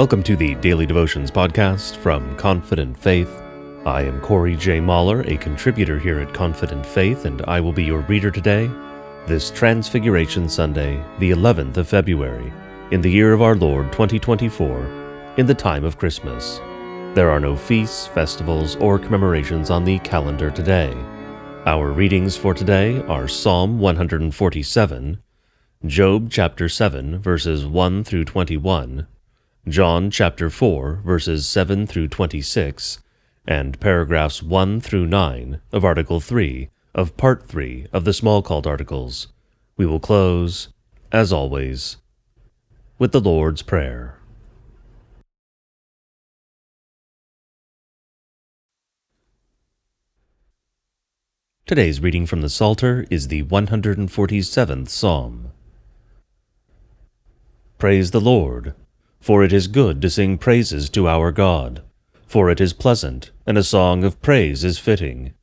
Welcome to the Daily Devotions podcast from Confident Faith. I am Corey J. Mahler, a contributor here at Confident Faith, and I will be your reader today, this Transfiguration Sunday, the 11th of February, in the year of our Lord 2024, in the time of Christmas. There are no feasts, festivals, or commemorations on the calendar today. Our readings for today are Psalm 147, Job chapter 7, verses 1 through 21, John chapter 4, verses 7 through 26, and paragraphs 1 through 9 of Article 3 of Part 3 of the Smalcald Articles. We will close, as always, with the Lord's Prayer. Today's reading from the Psalter is the 147th Psalm. Praise the Lord, for it is good to sing praises to our God, for it is pleasant, and a song of praise is fitting.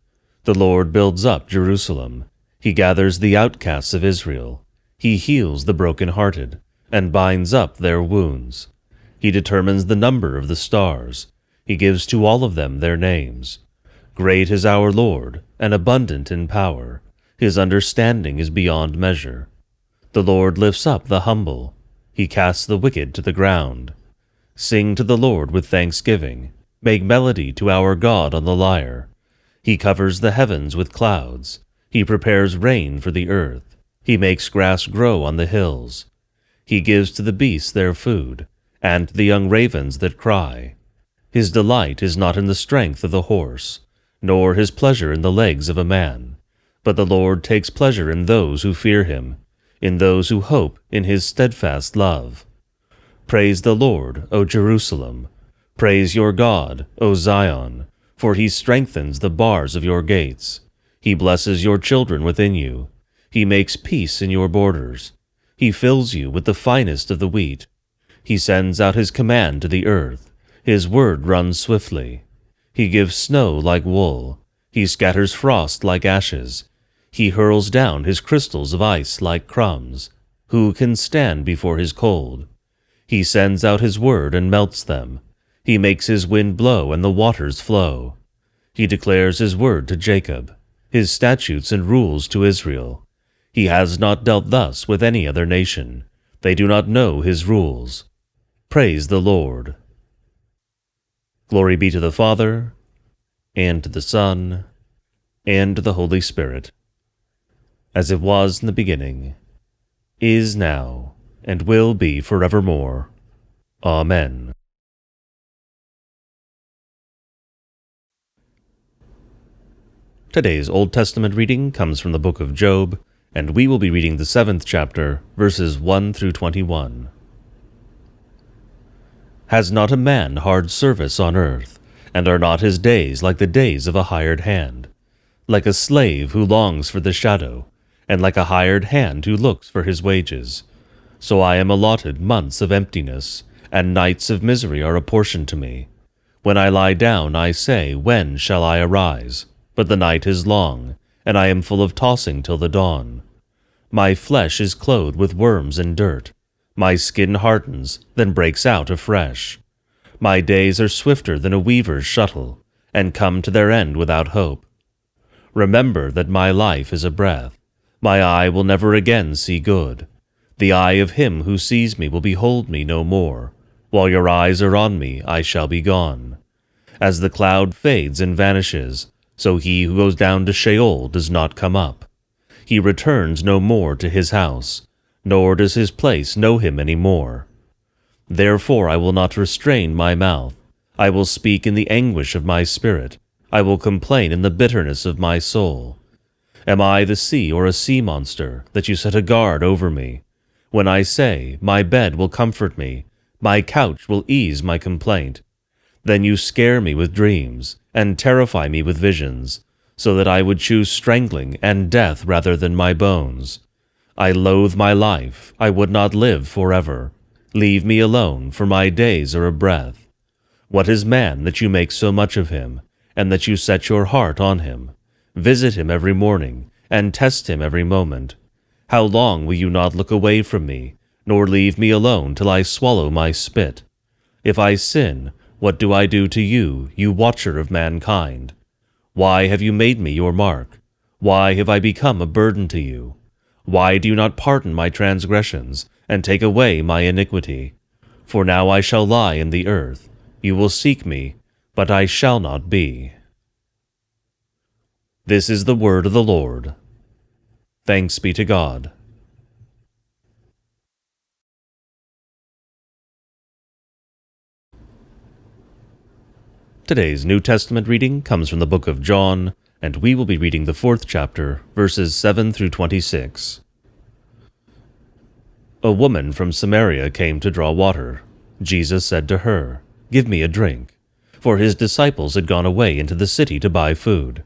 The Lord builds up Jerusalem, he gathers the outcasts of Israel, he heals the broken-hearted, and binds up their wounds. He determines the number of the stars, he gives to all of them their names. Great is our Lord, and abundant in power. His understanding is beyond measure. The Lord lifts up the humble. He casts the wicked to the ground. Sing to the Lord with thanksgiving. Make melody to our God on the lyre. He covers the heavens with clouds. He prepares rain for the earth. He makes grass grow on the hills. He gives to the beasts their food, and the young ravens that cry. His delight is not in the strength of the horse nor his pleasure in the legs of a man. But the Lord takes pleasure in those who fear him, in those who hope in his steadfast love. Praise the Lord, O Jerusalem. Praise your God, O Zion, for he strengthens the bars of your gates. He blesses your children within you. He makes peace in your borders. He fills you with the finest of the wheat. He sends out his command to the earth. His word runs swiftly. He gives snow like wool. He scatters frost like ashes. He hurls down his crystals of ice like crumbs. Who can stand before his cold? He sends out his word and melts them. He makes his wind blow and the waters flow. He declares his word to Jacob, his statutes and rules to Israel. He has not dealt thus with any other nation. They do not know his rules. Praise the Lord. Glory be to the Father, and to the Son, and to the Holy Spirit, as it was in the beginning, is now, and will be forevermore. Amen. Today's Old Testament reading comes from the book of Job, and we will be reading the seventh chapter, verses 1 through 21. Has not a man hard service on earth, and are not his days like the days of a hired hand? Like a slave who longs for the shadow, and like a hired hand who looks for his wages. So I am allotted months of emptiness, and nights of misery are apportioned to me. When I lie down, I say, When shall I arise? But the night is long, and I am full of tossing till the dawn. My flesh is clothed with worms and dirt my skin hardens, then breaks out afresh. My days are swifter than a weaver's shuttle, and come to their end without hope. Remember that my life is a breath. My eye will never again see good. The eye of him who sees me will behold me no more. While your eyes are on me, I shall be gone. As the cloud fades and vanishes, so he who goes down to Sheol does not come up. He returns no more to his house, nor does his place know him any more. Therefore I will not restrain my mouth. I will speak in the anguish of my spirit. I will complain in the bitterness of my soul. Am I the sea or a sea monster, that you set a guard over me? When I say, My bed will comfort me, my couch will ease my complaint, then you scare me with dreams, and terrify me with visions, so that I would choose strangling and death rather than my bones. I loathe my life, I would not live forever. Leave me alone, for my days are a breath. What is man that you make so much of him, and that you set your heart on him? Visit him every morning, and test him every moment. How long will you not look away from me, nor leave me alone till I swallow my spit? If I sin, what do I do to you, you watcher of mankind? Why have you made me your mark? Why have I become a burden to you? Why do you not pardon my transgressions, and take away my iniquity? For now I shall lie in the earth. You will seek me, but I shall not be. This is the word of the Lord. Thanks be to God. Today's New Testament reading comes from the book of John, and we will be reading the fourth chapter, verses 7 through 26. A woman from Samaria came to draw water. Jesus said to her, Give me a drink. For his disciples had gone away into the city to buy food.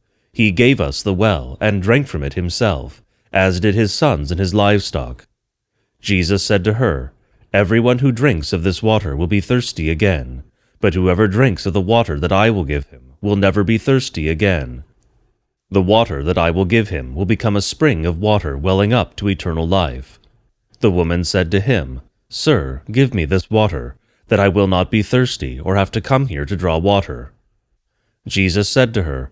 He gave us the well, and drank from it himself, as did his sons and his livestock. Jesus said to her, Everyone who drinks of this water will be thirsty again, but whoever drinks of the water that I will give him will never be thirsty again. The water that I will give him will become a spring of water welling up to eternal life. The woman said to him, Sir, give me this water, that I will not be thirsty or have to come here to draw water. Jesus said to her,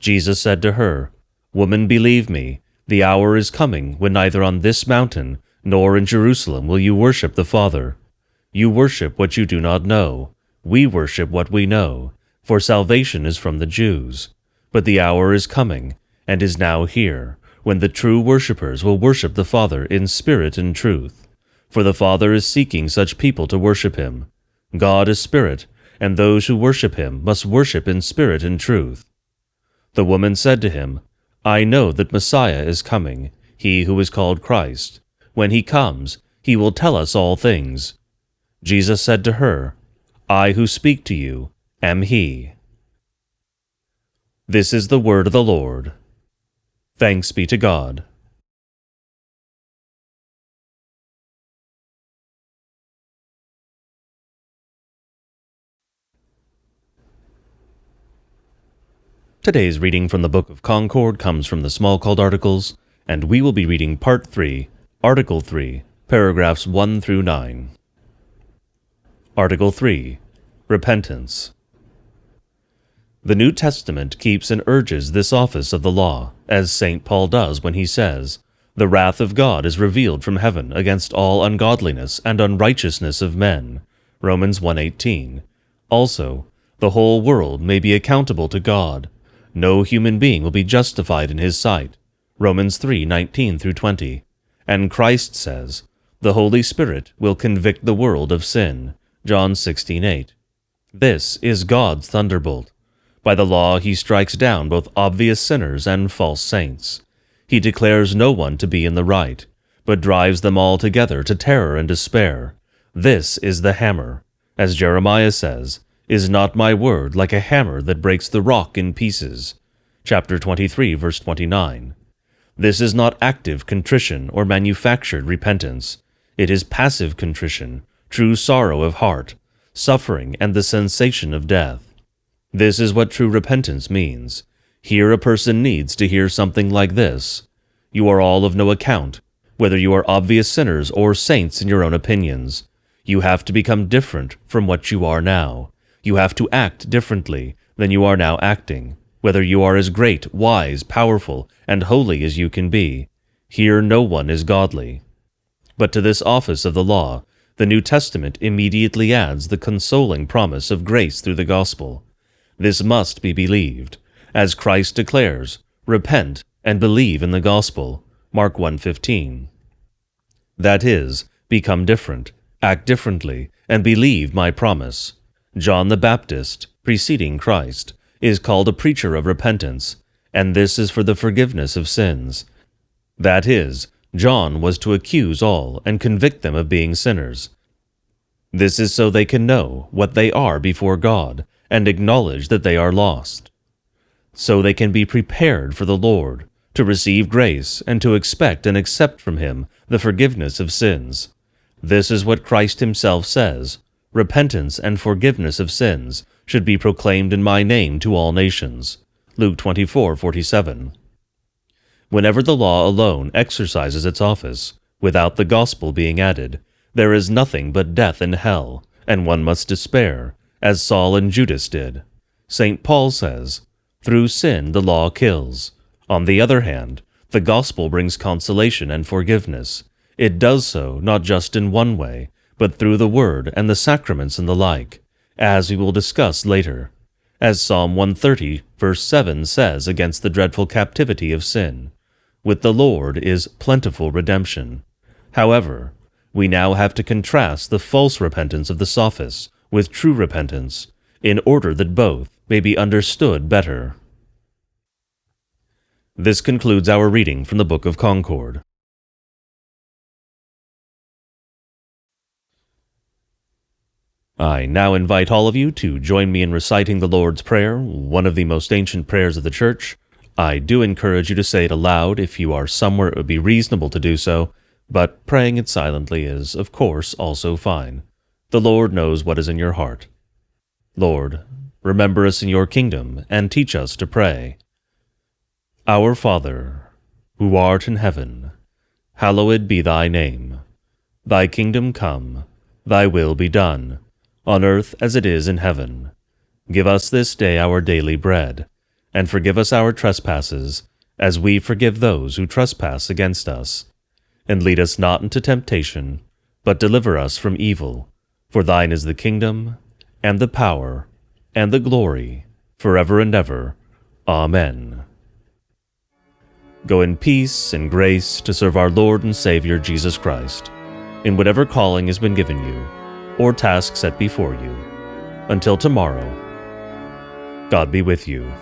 Jesus said to her, Woman, believe me, the hour is coming when neither on this mountain nor in Jerusalem will you worship the Father. You worship what you do not know. We worship what we know, for salvation is from the Jews. But the hour is coming, and is now here, when the true worshippers will worship the Father in spirit and truth. For the Father is seeking such people to worship him. God is spirit, and those who worship him must worship in spirit and truth. The woman said to him, I know that Messiah is coming, he who is called Christ. When he comes, he will tell us all things. Jesus said to her, I who speak to you am he. This is the word of the Lord. Thanks be to God. Today's reading from the Book of Concord comes from the Smalcald Articles, and we will be reading Part 3, Article 3, paragraphs 1 through 9. Article 3 Repentance. The New Testament keeps and urges this office of the law, as St. Paul does when he says, The wrath of God is revealed from heaven against all ungodliness and unrighteousness of men. Romans 1.18. Also, the whole world may be accountable to God. No human being will be justified in his sight. Romans 3.19 through 20. And Christ says, The Holy Spirit will convict the world of sin. John 16.8. This is God's thunderbolt. By the law he strikes down both obvious sinners and false saints. He declares no one to be in the right, but drives them all together to terror and despair. This is the hammer. As Jeremiah says, Is not my word like a hammer that breaks the rock in pieces? Chapter 23, verse 29. This is not active contrition or manufactured repentance. It is passive contrition, true sorrow of heart, suffering, and the sensation of death. This is what true repentance means. Here a person needs to hear something like this You are all of no account, whether you are obvious sinners or saints in your own opinions. You have to become different from what you are now. You have to act differently than you are now acting, whether you are as great, wise, powerful, and holy as you can be. Here no one is godly. But to this office of the law, the New Testament immediately adds the consoling promise of grace through the gospel. This must be believed, as Christ declares, repent and believe in the gospel. Mark 1:15. That is, become different, act differently, and believe my promise. John the Baptist, preceding Christ, is called a preacher of repentance, and this is for the forgiveness of sins. That is, John was to accuse all and convict them of being sinners. This is so they can know what they are before God and acknowledge that they are lost. So they can be prepared for the Lord, to receive grace and to expect and accept from Him the forgiveness of sins. This is what Christ Himself says repentance and forgiveness of sins should be proclaimed in my name to all nations. Luke 24:47. Whenever the law alone exercises its office, without the gospel being added, there is nothing but death and hell, and one must despair, as Saul and Judas did. St. Paul says, Through sin the law kills. On the other hand, the gospel brings consolation and forgiveness. It does so not just in one way, but through the word and the sacraments and the like, as we will discuss later. As Psalm 130, verse 7 says against the dreadful captivity of sin, with the Lord is plentiful redemption. However, we now have to contrast the false repentance of the sophists with true repentance, in order that both may be understood better. This concludes our reading from the Book of Concord. I now invite all of you to join me in reciting the Lord's Prayer, one of the most ancient prayers of the Church. I do encourage you to say it aloud if you are somewhere it would be reasonable to do so, but praying it silently is, of course, also fine. The Lord knows what is in your heart. Lord, remember us in your kingdom, and teach us to pray. Our Father, who art in heaven, hallowed be thy name. Thy kingdom come, thy will be done, on earth as it is in heaven. Give us this day our daily bread, and forgive us our trespasses, as we forgive those who trespass against us. And lead us not into temptation, but deliver us from evil. For thine is the kingdom, and the power, and the glory, forever and ever. Amen. Go in peace and grace to serve our Lord and Savior Jesus Christ, in whatever calling has been given you, or task set before you. Until tomorrow, God be with you.